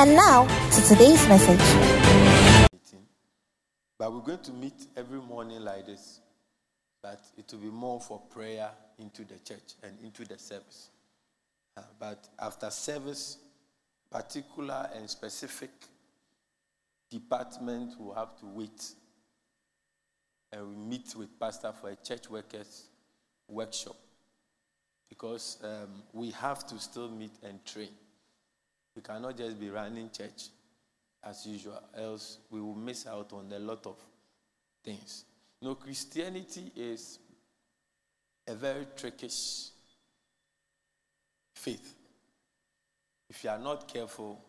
And now to today's message. But we're going to meet every morning like this. But it will be more for prayer into the church and into the service. Uh, but after service, particular and specific department will have to wait. And we meet with pastor for a church workers workshop. Because um, we have to still meet and train. We cannot just be running church as usual, else we will miss out on a lot of things. You know, Christianity is a very trickish faith. If you are not careful,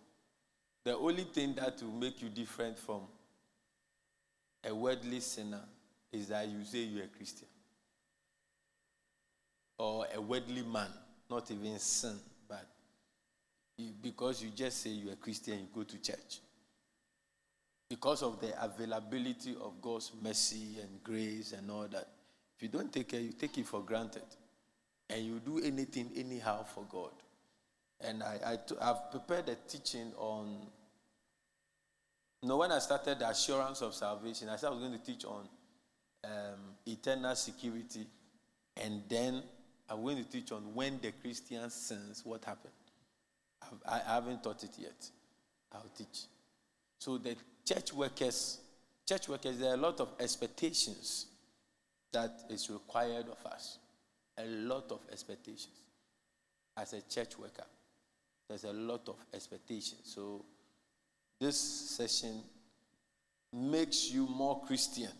the only thing that will make you different from a worldly sinner is that you say you're a Christian. Or a worldly man, not even sin because you just say you're a Christian, you go to church. Because of the availability of God's mercy and grace and all that. If you don't take care, you take it for granted. And you do anything anyhow for God. And I, I I've prepared a teaching on. You know, when I started the assurance of salvation, I said I was going to teach on um, eternal security. And then I'm going to teach on when the Christian sins, what happened. I haven't taught it yet. I'll teach. So the church workers, church workers, there are a lot of expectations that is required of us. A lot of expectations. As a church worker, there's a lot of expectations. So this session makes you more Christian.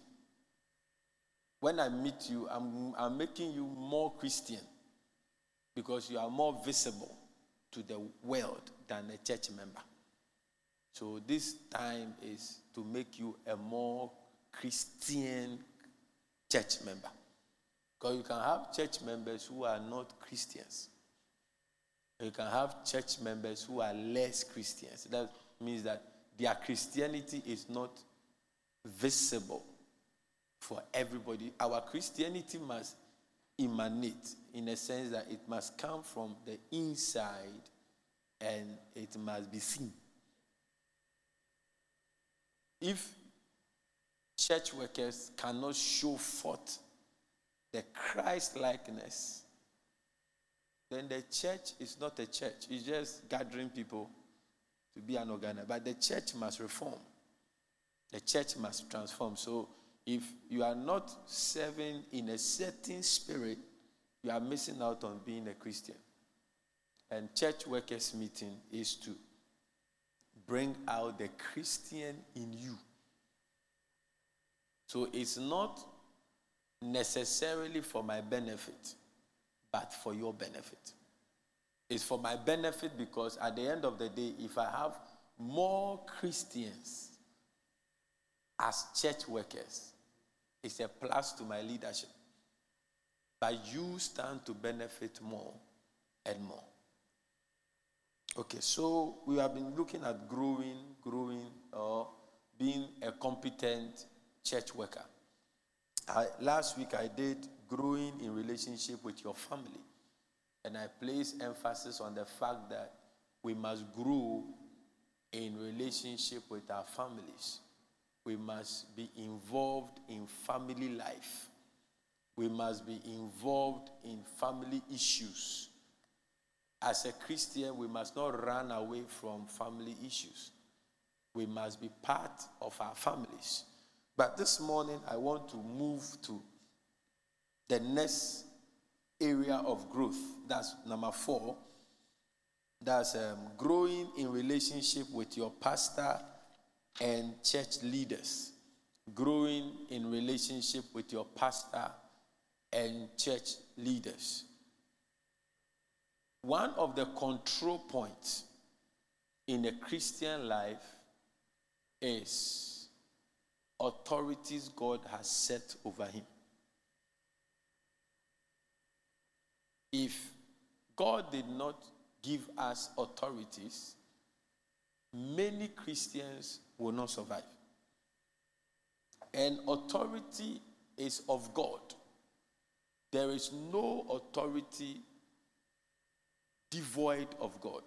When I meet you, I'm, I'm making you more Christian because you are more visible to the world than a church member. So this time is to make you a more Christian church member. Because you can have church members who are not Christians. You can have church members who are less Christians. That means that their Christianity is not visible for everybody. Our Christianity must emanate in a sense that it must come from the inside and it must be seen. If church workers cannot show forth the Christ likeness, then the church is not a church. It's just gathering people to be an organizer. But the church must reform. The church must transform. So if you are not serving in a certain spirit, you are missing out on being a Christian. And church workers' meeting is to bring out the Christian in you. So it's not necessarily for my benefit, but for your benefit. It's for my benefit because at the end of the day, if I have more Christians as church workers, it's a plus to my leadership. But you stand to benefit more and more. Okay, so we have been looking at growing, growing, or being a competent church worker. I, last week I did growing in relationship with your family. And I placed emphasis on the fact that we must grow in relationship with our families. We must be involved in family life we must be involved in family issues. As a Christian, we must not run away from family issues. We must be part of our families. But this morning, I want to move to the next area of growth. That's number four. That's um, growing in relationship with your pastor and church leaders. Growing in relationship with your pastor and church leaders. One of the control points in a Christian life is authorities God has set over him. If God did not give us authorities, many Christians will not survive. And authority is of God. There is no authority devoid of God.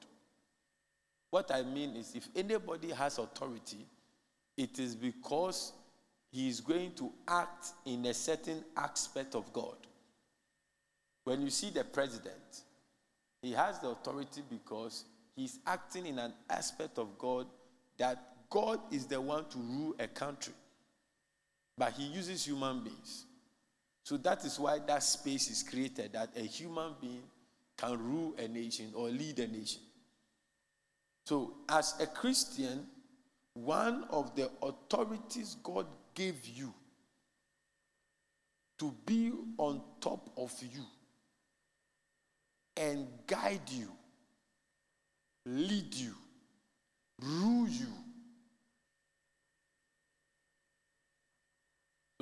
What I mean is, if anybody has authority, it is because he is going to act in a certain aspect of God. When you see the president, he has the authority because he's acting in an aspect of God that God is the one to rule a country. But he uses human beings. So that is why that space is created that a human being can rule a nation or lead a nation. So, as a Christian, one of the authorities God gave you to be on top of you and guide you, lead you, rule you.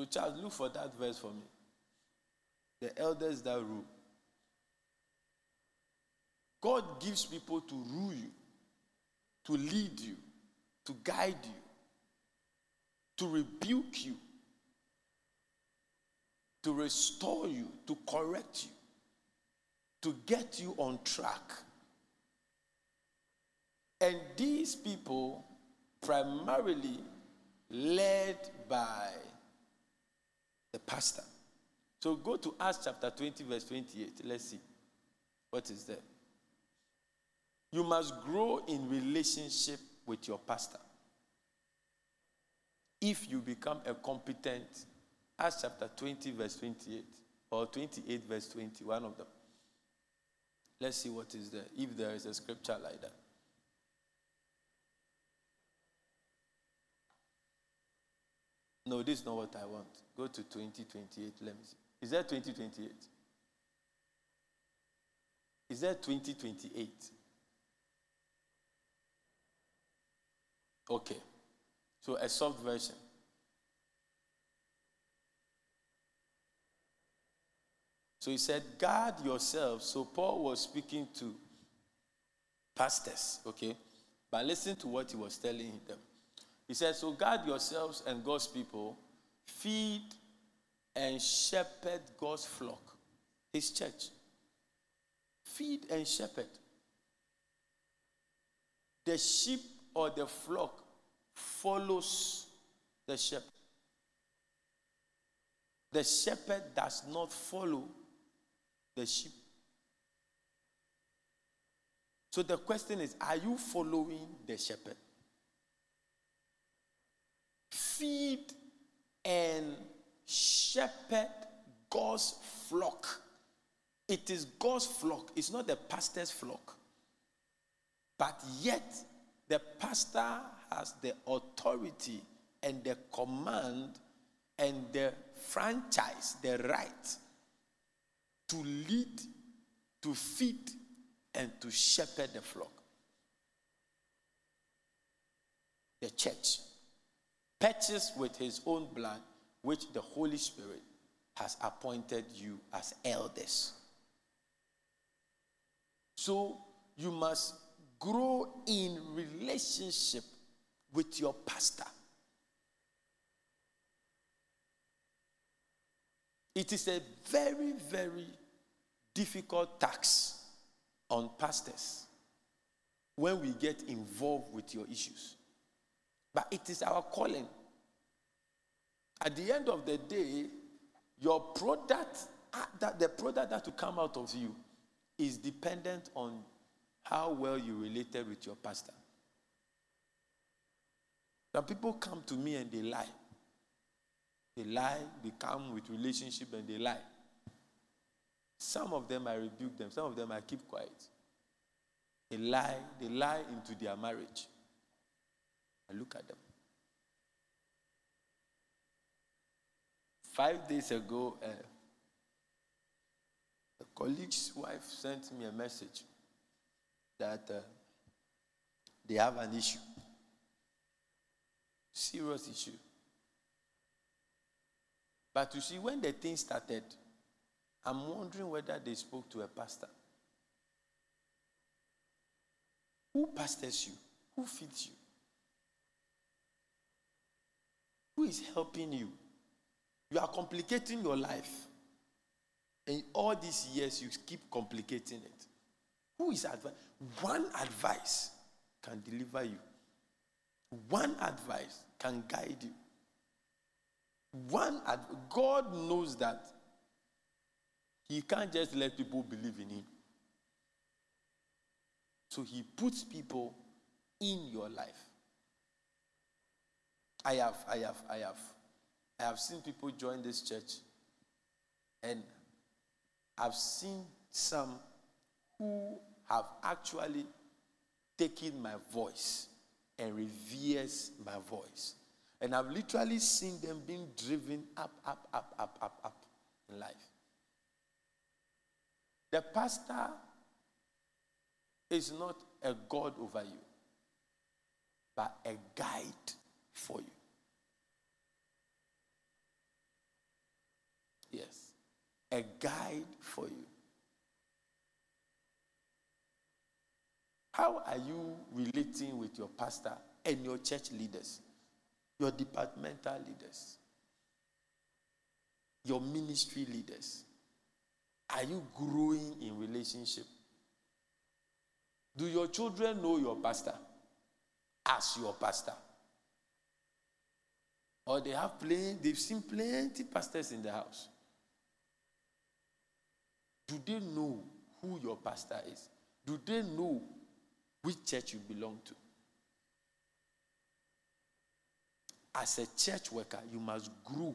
So, Charles, look for that verse for me. The elders that rule. God gives people to rule you, to lead you, to guide you, to rebuke you, to restore you, to correct you, to get you on track. And these people, primarily led by pastor. So go to Acts chapter 20, verse 28. Let's see. What is there? You must grow in relationship with your pastor. If you become a competent, Acts chapter 20, verse 28, or 28, verse 20, one of them. Let's see what is there, if there is a scripture like that. No, this is not what I want. Go to 2028. Let me see. Is that 2028? Is that 2028? Okay. So a soft version. So he said, guard yourself. So Paul was speaking to pastors, okay? But listen to what he was telling them. He said, So guard yourselves and God's people, feed and shepherd God's flock, his church. Feed and shepherd. The sheep or the flock follows the shepherd. The shepherd does not follow the sheep. So the question is are you following the shepherd? Feed and shepherd God's flock. It is God's flock, it's not the pastor's flock. But yet, the pastor has the authority and the command and the franchise, the right to lead, to feed, and to shepherd the flock. The church, purchased with his own blood, which the Holy Spirit has appointed you as elders. So you must grow in relationship with your pastor. It is a very, very difficult tax on pastors when we get involved with your issues. But it is our calling. At the end of the day, your product, uh, that the product that will come out of you is dependent on how well you related with your pastor. Some people come to me and they lie. They lie, they come with relationship and they lie. Some of them I rebuke them, some of them I keep quiet. They lie, they lie into their marriage. Look at them. Five days ago, uh, a colleague's wife sent me a message that uh, they have an issue. Serious issue. But you see, when the thing started, I'm wondering whether they spoke to a pastor. Who pastors you? Who feeds you? Who is helping you? You are complicating your life. And all these years, you keep complicating it. Who is advice? One advice can deliver you. One advice can guide you. One ad- God knows that He can't just let people believe in Him. So He puts people in your life. I have, I have, I have. I have seen people join this church, and I've seen some who have actually taken my voice and reveres my voice. And I've literally seen them being driven up, up, up, up, up, up in life. The pastor is not a God over you, but a guide for you. Yes, a guide for you. How are you relating with your pastor and your church leaders, your departmental leaders, your ministry leaders? Are you growing in relationship? Do your children know your pastor as your pastor? Or they have plenty, they've seen plenty pastors in the house. Do they know who your pastor is? Do they know which church you belong to? As a church worker, you must grow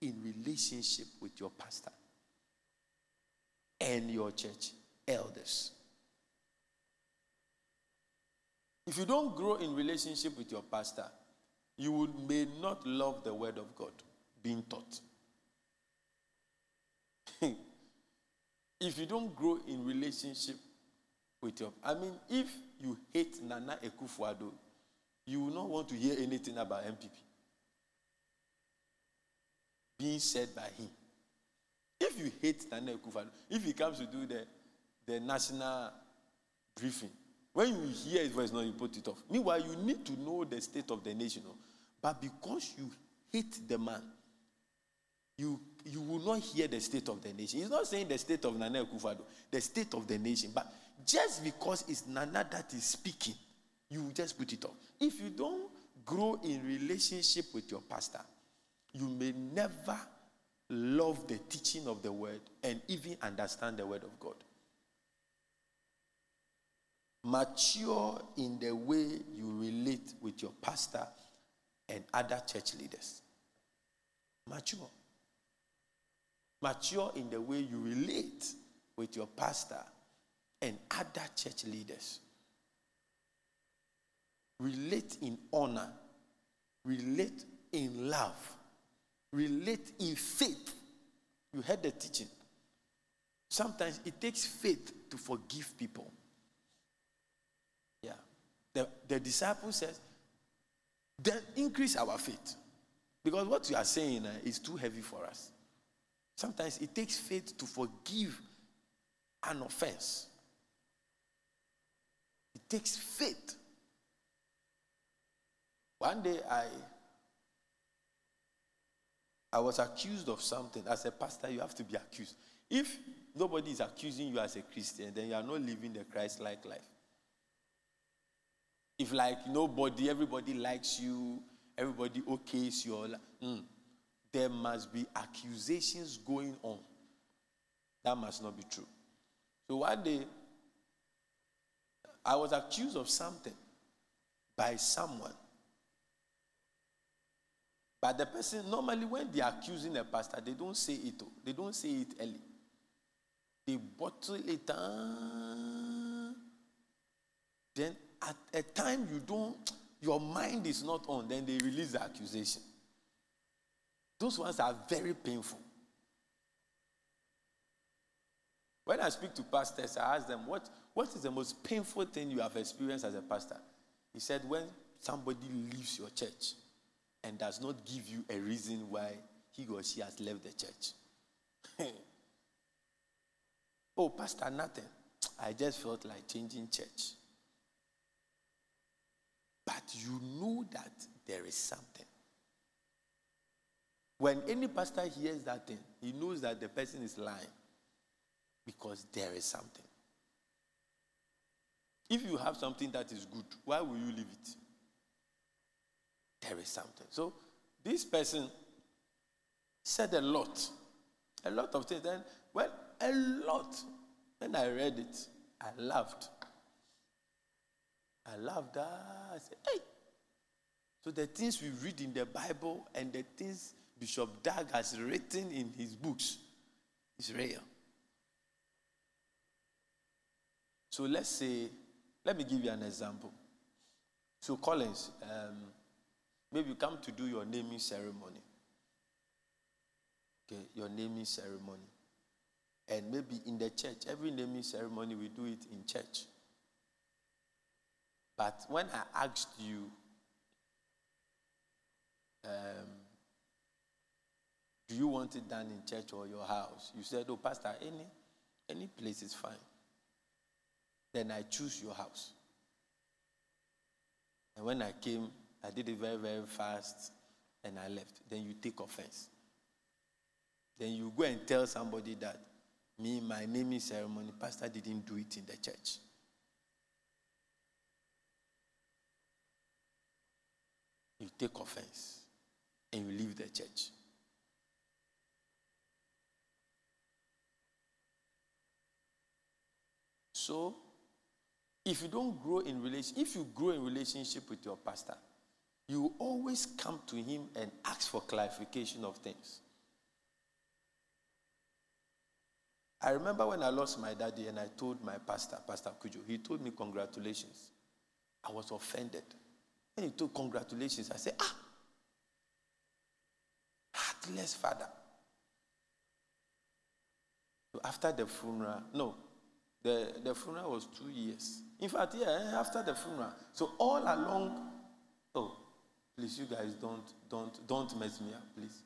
in relationship with your pastor and your church elders. If you don't grow in relationship with your pastor, you would, may not love the word of God being taught. if you don't grow in relationship with your I mean, if you hate Nana Akufo-Addo, you will not want to hear anything about NPP being said by him. If you hate Nana Akufo-Addo, if he comes to do the, the national briefing, when you hear his voice, no, you put it off. Meanwhile, you need to know the state of the nation. No? But because you hate the man, you, you will not hear the state of the nation. He's not saying the state of Nana Akufo-Addo, the state of the nation. But just because it's Nana that is speaking, you will just put it off. If you don't grow in relationship with your pastor, you may never love the teaching of the word and even understand the word of God. Mature in the way you relate with your pastor and other church leaders. Mature. Mature in the way you relate with your pastor and other church leaders. Relate in honor, relate in love, relate in faith. You heard the teaching. Sometimes it takes faith to forgive people. The, the disciple says, then increase our faith. Because what you are saying uh, is too heavy for us. Sometimes it takes faith to forgive an offense. It takes faith. One day I I was accused of something. As a pastor, you have to be accused. If nobody is accusing you as a Christian, then you are not living the Christ-like life. If like nobody, everybody likes you, everybody okays your mm, there must be accusations going on. That must not be true. So one day, I was accused of something by someone. But the person, normally when they are accusing a pastor, they don't say it. They don't say it early. They bottle it down. Then at a time you don't, your mind is not on, then they release the accusation. Those ones are very painful. When I speak to pastors, I ask them, what, what is the most painful thing you have experienced as a pastor? He said, when somebody leaves your church and does not give you a reason why he or she has left the church. oh, Pastor, nothing. I just felt like changing church. But you know that there is something. When any pastor hears that thing, he knows that the person is lying because there is something. If you have something that is good, why will you leave it? There is something. So this person said a lot, a lot of things. Then, well, a lot. When I read it, I laughed. I love that. I said, hey. So the things we read in the Bible and the things Bishop Dag has written in his books is real. So let's say, let me give you an example. So Collins, um, maybe you come to do your naming ceremony. Okay, your naming ceremony. And maybe in the church, every naming ceremony, we do it in church. But when I asked you, um, do you want it done in church or your house? You said, oh, Pastor, any, any place is fine. Then I choose your house. And when I came, I did it very, very fast and I left. Then you take offense. Then you go and tell somebody that me, my naming ceremony, pastor didn't do it in the church. You take offense and you leave the church. So, if you don't grow in relation, if you grow in relationship with your pastor, you always come to him and ask for clarification of things. I remember when I lost my daddy and I told my pastor, Pastor Kujo, he told me congratulations. I was offended. When he told congratulations, I said, ah, heartless father. So after the funeral, no, the, the funeral was two years. In fact, yeah, after the funeral. So all along, oh, please, you guys don't don't don't mess me up, please.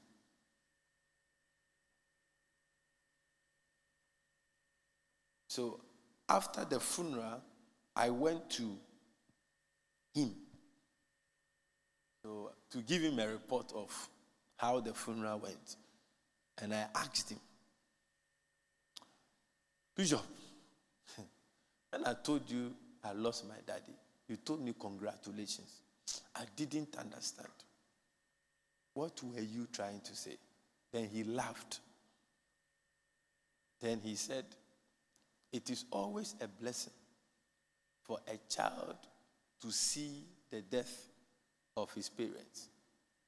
So after the funeral, I went to him. So to give him a report of how the funeral went. And I asked him, Bishop, when I told you I lost my daddy, you told me congratulations. I didn't understand. What were you trying to say? Then he laughed. Then he said, It is always a blessing for a child to see the death of his parents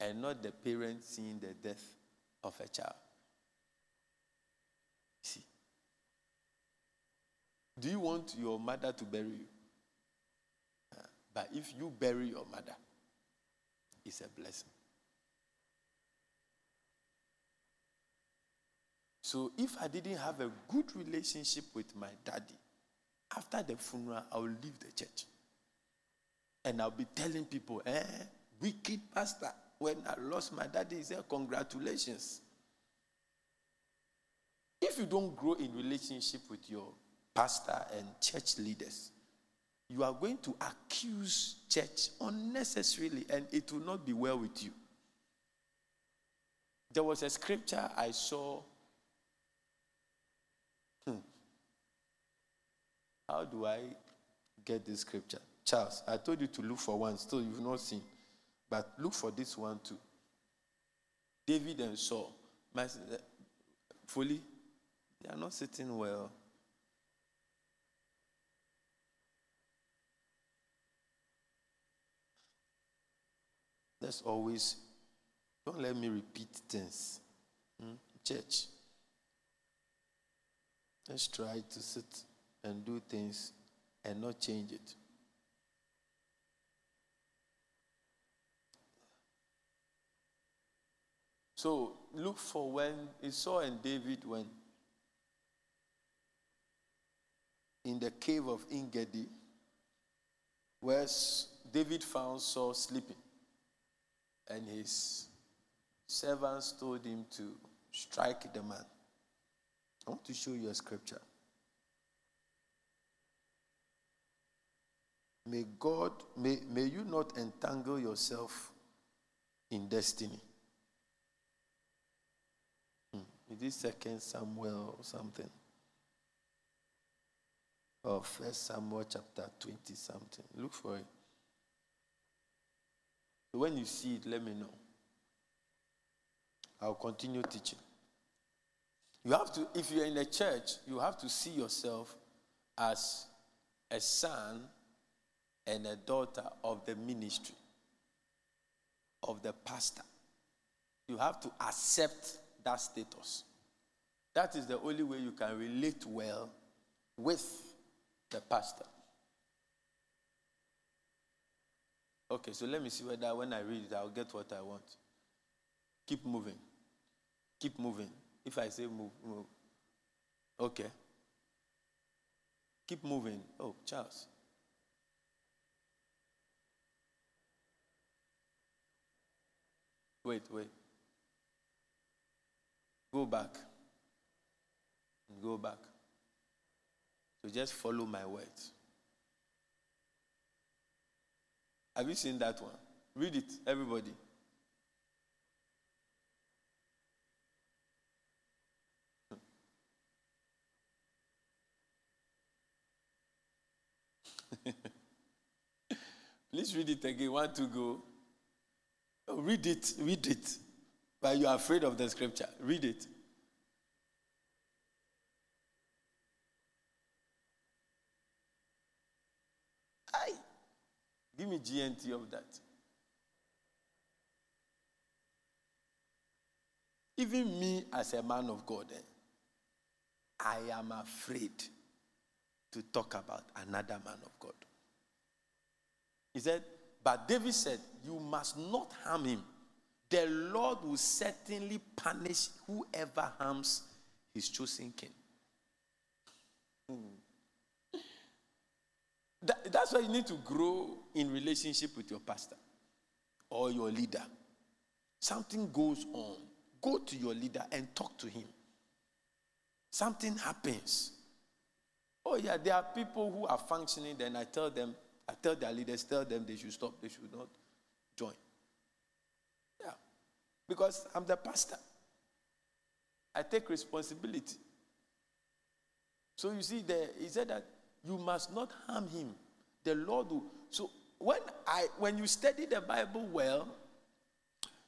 and not the parents seeing the death of a child. See, do you want your mother to bury you? Uh, but if you bury your mother, it's a blessing. So if I didn't have a good relationship with my daddy, after the funeral, I will leave the church. And I'll be telling people, eh, wicked pastor. When I lost my daddy, he said, congratulations. If you don't grow in relationship with your pastor and church leaders, you are going to accuse church unnecessarily and it will not be well with you. There was a scripture I saw. Hmm. How do I get this scripture? Charles, I told you to look for one, still you've not seen. But look for this one too. David and Saul. My, fully, they are not sitting well. Let's always, don't let me repeat things. Hmm? Church, let's try to sit and do things and not change it. So look for when Esau and David went in the cave of Engedi, where David found Saul sleeping. and his servants told him to strike the man. I want to show you a scripture. May God, may, may you not entangle yourself in destiny. Hmm. Is it second Samuel or something? Or first Samuel chapter 20 something. Look for it. When you see it, let me know. I'll continue teaching. You have to, if you're in a church, you have to see yourself as a son and a daughter of the ministry, of the pastor. You have to accept that status. That is the only way you can relate well with the pastor. Okay, so let me see whether when I read it, I'll get what I want. Keep moving. Keep moving. If I say move, move. Okay. Keep moving. Oh, Charles. Wait, wait. Go back. Go back. So just follow my words. Have you seen that one? Read it, everybody. Please read it again. Want to go? Oh, read it, read it. But you are afraid of the scripture. Read it. Aye. Give me GNT of that. Even me as a man of God, eh, I am afraid to talk about another man of God. He said, but David said, You must not harm him. The Lord will certainly punish whoever harms his chosen king. Hmm. That, that's why you need to grow in relationship with your pastor or your leader. Something goes on. Go to your leader and talk to him. Something happens. Oh, yeah, there are people who are functioning, then I tell them, I tell their leaders, tell them they should stop, they should not join. Because I'm the pastor. I take responsibility. So you see, there he said that you must not harm him. The Lord will. So when I when you study the Bible well,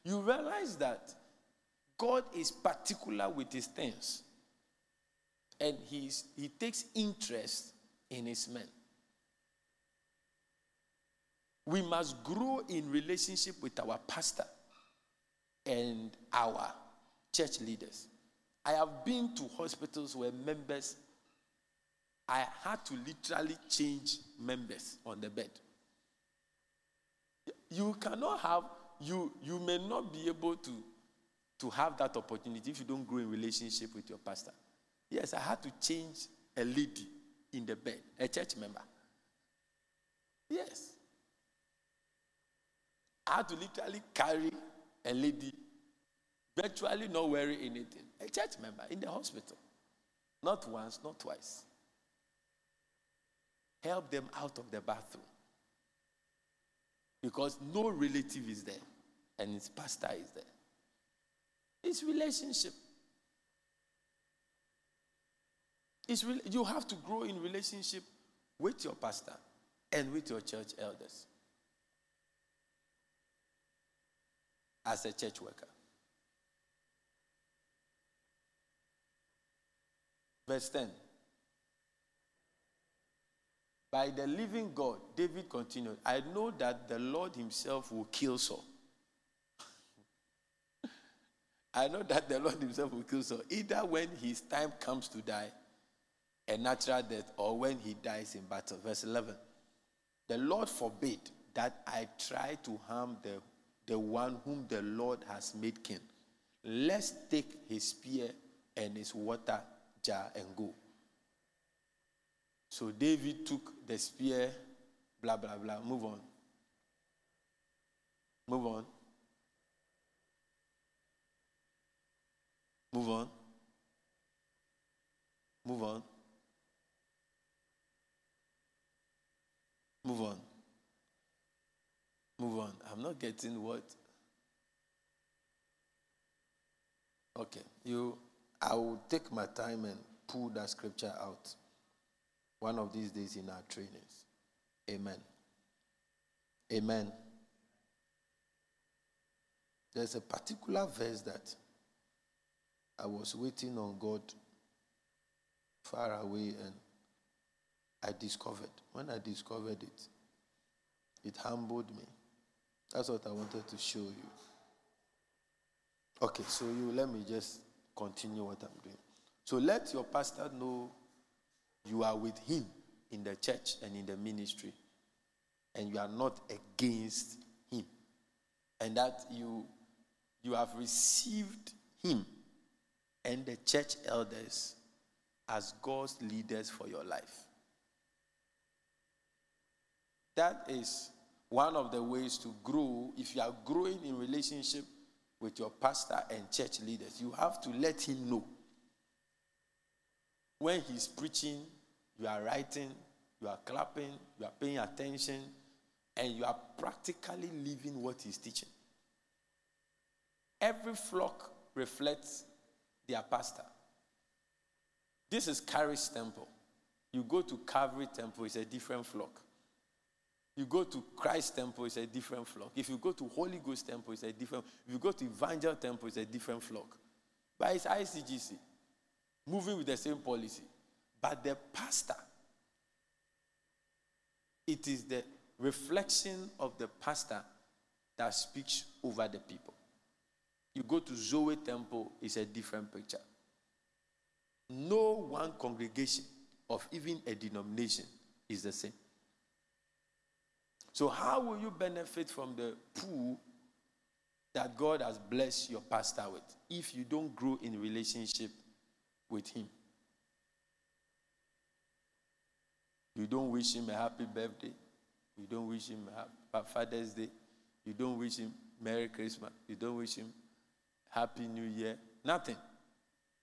you realize that God is particular with his things. And he's, he takes interest in his men. We must grow in relationship with our pastor and our church leaders. I have been to hospitals where members, I had to literally change members on the bed. You cannot have, you, you may not be able to, to have that opportunity if you don't grow in relationship with your pastor. Yes, I had to change a lady in the bed, a church member. Yes. I had to literally carry a lady, virtually not wearing anything, a church member in the hospital. Not once, not twice. Help them out of the bathroom. Because no relative is there, and his pastor is there. It's relationship. It's re- you have to grow in relationship with your pastor and with your church elders. As a church worker. Verse 10. By the living God, David continued, I know that the Lord himself will kill Saul. I know that the Lord himself will kill Saul, either when his time comes to die, a natural death, or when he dies in battle. Verse 11. The Lord forbid that I try to harm the the one whom the Lord has made king. Let's take his spear and his water jar and go. So David took the spear, blah, blah, blah. Move on. Move on. Move on. Move on. Move on. Move on. I'm not getting what. Okay. You I will take my time and pull that scripture out one of these days in our trainings. Amen. Amen. There's a particular verse that I was waiting on God far away and I discovered. When I discovered it, it humbled me. That's what I wanted to show you. Okay, so you let me just continue what I'm doing. So let your pastor know you are with him in the church and in the ministry, and you are not against him, and that you you have received him and the church elders as God's leaders for your life. That is one of the ways to grow. If you are growing in relationship with your pastor and church leaders, you have to let him know. When he's preaching, you are writing, you are clapping, you are paying attention, and you are practically living what he's teaching. Every flock reflects their pastor. This is Charis Temple. You go to Calvary Temple, it's a different flock. You go to Christ Temple, it's a different flock. If you go to Holy Ghost Temple, it's a different. If you go to Evangel Temple, it's a different flock. But it's ICGC, moving with the same policy. But the pastor, it is the reflection of the pastor that speaks over the people. You go to Zoe Temple, it's a different picture. No one congregation of even a denomination is the same. So, how will you benefit from the pool that God has blessed your pastor with if you don't grow in relationship with him? You don't wish him a happy birthday. You don't wish him a Father's Day. You don't wish him Merry Christmas. You don't wish him Happy New Year. Nothing.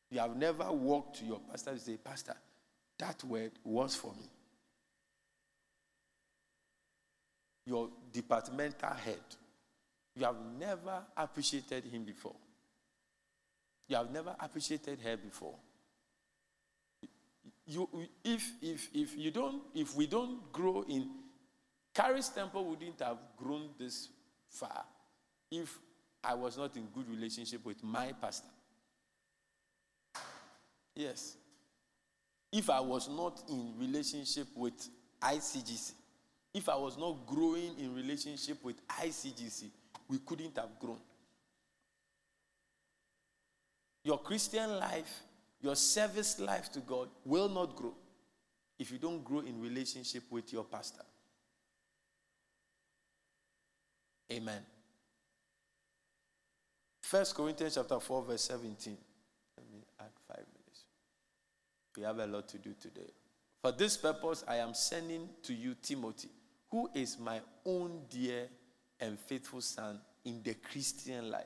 You have never walked to your pastor and say, Pastor, that word was for me. Your departmental head. You have never appreciated him before. You have never appreciated her before. You, if, if, if, you don't, if we don't grow in, Charis Temple wouldn't have grown this far if I was not in good relationship with my pastor. Yes. If I was not in relationship with ICGC, if I was not growing in relationship with ICGC, we couldn't have grown. Your Christian life, your service life to God will not grow if you don't grow in relationship with your pastor. Amen. First Corinthians chapter 4, verse 17. Let me add five minutes. We have a lot to do today. For this purpose, I am sending to you Timothy who is my own dear and faithful son in the Christian life.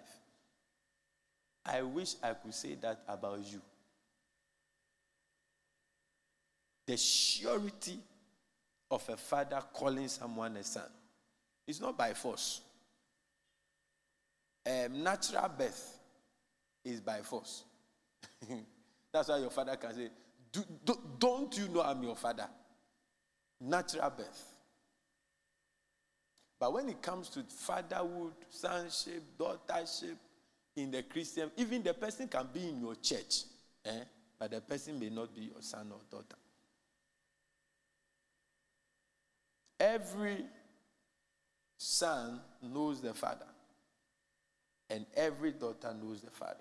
I wish I could say that about you. The surety of a father calling someone a son is not by force. Um, natural birth is by force. That's why your father can say, do, do, Don't you know I'm your father? Natural birth. But when it comes to fatherhood, sonship, daughtership in the Christian, even the person can be in your church, eh? but the person may not be your son or daughter. Every son knows the father, and every daughter knows the father.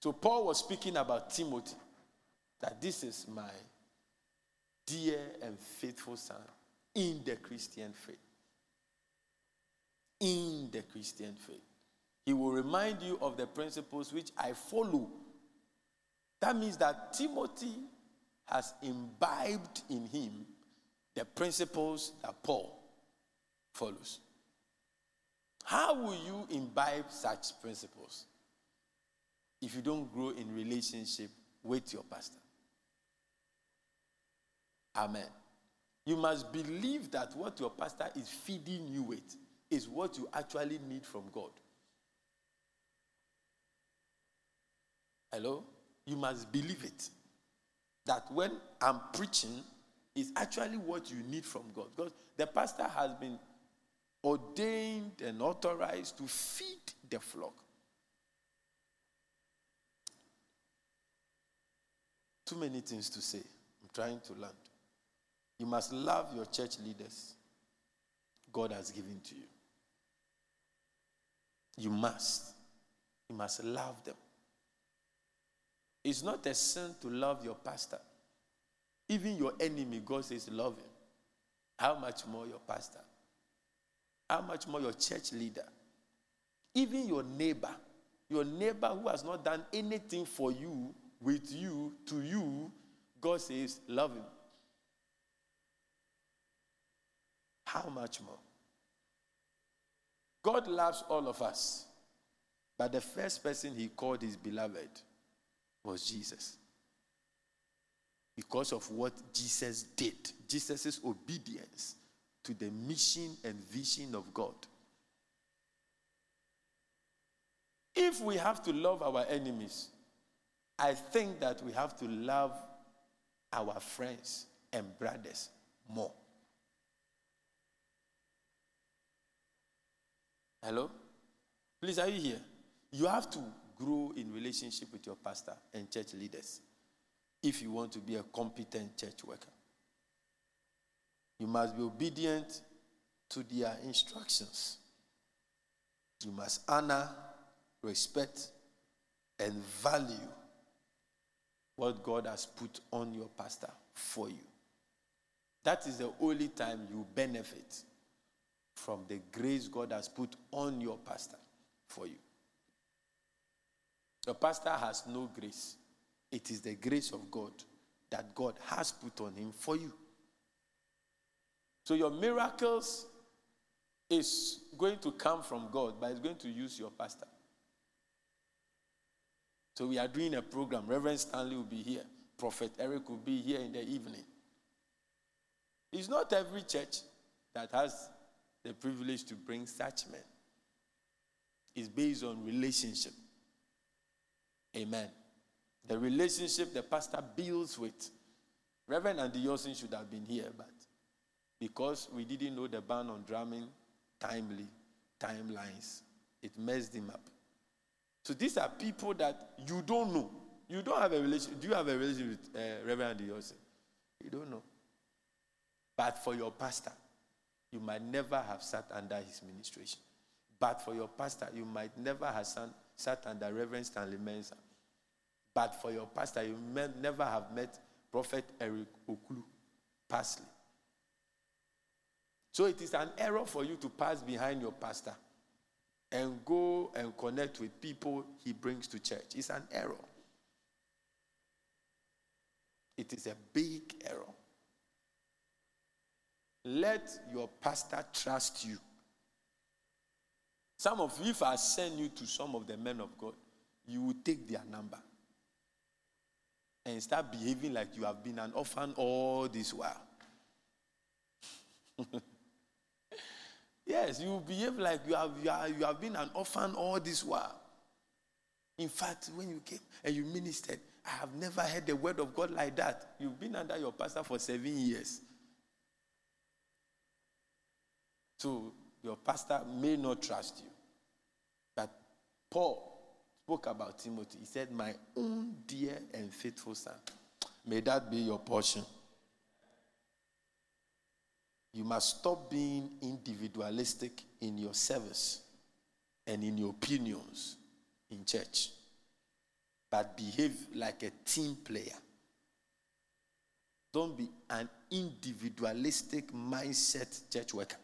So Paul was speaking about Timothy, that this is my dear and faithful son in the Christian faith in the Christian faith. He will remind you of the principles which I follow. That means that Timothy has imbibed in him the principles that Paul follows. How will you imbibe such principles? if you don't grow in relationship with your pastor. Amen. You must believe that what your pastor is feeding you with is what you actually need from God. Hello? You must believe it. That when I'm preaching, is actually what you need from God. Because the pastor has been ordained and authorized to feed the flock. Too many things to say. I'm trying to learn. You must love your church leaders God has given to you. You must. You must love them. It's not a sin to love your pastor. Even your enemy, God says, love him. How much more your pastor? How much more your church leader? Even your neighbor, your neighbor who has not done anything for you, with you, to you, God says, love him. How much more? God loves all of us. But the first person he called his beloved was Jesus. Because of what Jesus did, Jesus' obedience to the mission and vision of God. If we have to love our enemies, I think that we have to love our friends and brothers more. Hello? Please, are you here? You have to grow in relationship with your pastor and church leaders if you want to be a competent church worker. You must be obedient to their instructions. You must honor, respect, and value what God has put on your pastor for you. That is the only time you benefit from the grace God has put on your pastor for you. Your pastor has no grace. It is the grace of God that God has put on him for you. So your miracles is going to come from God, but it's going to use your pastor. So we are doing a program. Reverend Stanley will be here. Prophet Eric will be here in the evening. It's not every church that has the privilege to bring such men. It's based on relationship. Amen. The relationship the pastor builds with. Reverend Andy Yosin should have been here, but because we didn't know the ban on drumming timely, timelines, it messed him up. So these are people that you don't know. You don't have a relationship. Do you have a relationship with uh, Reverend Andy Yosin? You don't know. But for your pastor, you might never have sat under his ministration. But for your pastor, you might never have sat under Reverend Stanley Mensah. But for your pastor, you may never have met Prophet Eric Okulu Parsley. So it is an error for you to pass behind your pastor and go and connect with people he brings to church. It's an error. It is a big error. Let your pastor trust you. Some of you, if I send you to some of the men of God, you will take their number and start behaving like you have been an orphan all this while. yes, you will behave like you have, you, are, you have been an orphan all this while. In fact, when you came and you ministered, I have never heard the word of God like that. You've been under your pastor for seven years. So your pastor may not trust you. But Paul spoke about Timothy. He said, My own dear and faithful son. May that be your portion. You must stop being individualistic in your service and in your opinions in church, but behave like a team player. Don't be an individualistic mindset church worker.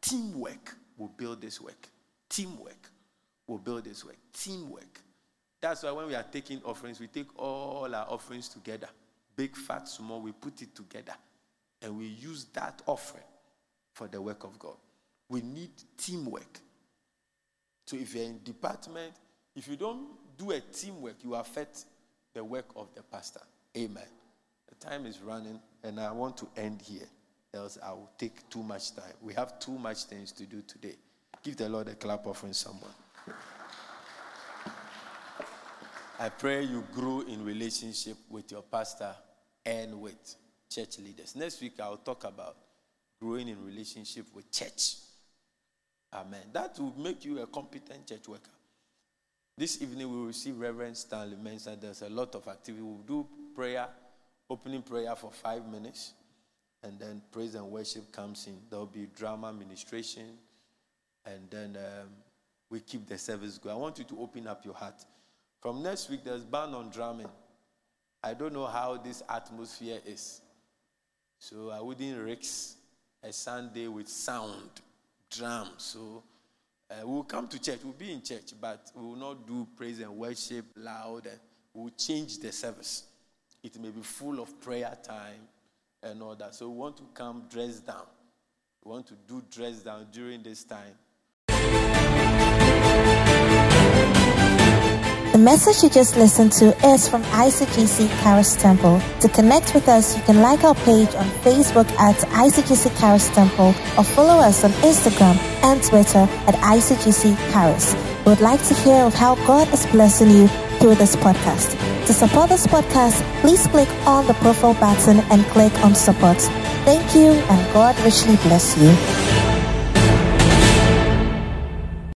Teamwork will build this work. Teamwork will build this work. Teamwork. That's why when we are taking offerings, we take all our offerings together. Big, fat, small, we put it together. And we use that offering for the work of God. We need teamwork. So if you're in department, If you don't do a teamwork, you affect the work of the pastor. Amen. The time is running, and I want to end here, else I will take too much time. We have too much things to do today. Give the Lord a clap offering someone. I pray you grow in relationship with your pastor and with church leaders. Next week, I'll talk about growing in relationship with church. Amen. That will make you a competent church worker. This evening, we will see Reverend Stanley Mensah. There's a lot of activity. We'll do prayer, opening prayer for five minutes, and then praise and worship comes in. There will be drama, ministration, and then um, we keep the service going. I want you to open up your heart. From next week, there's ban on drumming. I don't know how this atmosphere is. So I wouldn't risk a Sunday with sound, drum. So uh, we'll come to church. We'll be in church, but we will not do praise and worship loud. We'll change the service. It may be full of prayer time and all that. So we want to come dressed down. We want to do dress down during this time. The message you just listened to is from ICGC Kharis Temple. To connect with us, you can like our page on Facebook at ICGC Kharis Temple or follow us on Instagram and Twitter at ICGC Kharis. We would like to hear of how God is blessing you through this podcast. To support this podcast, please click on the profile button and click on support. Thank you and God richly bless you.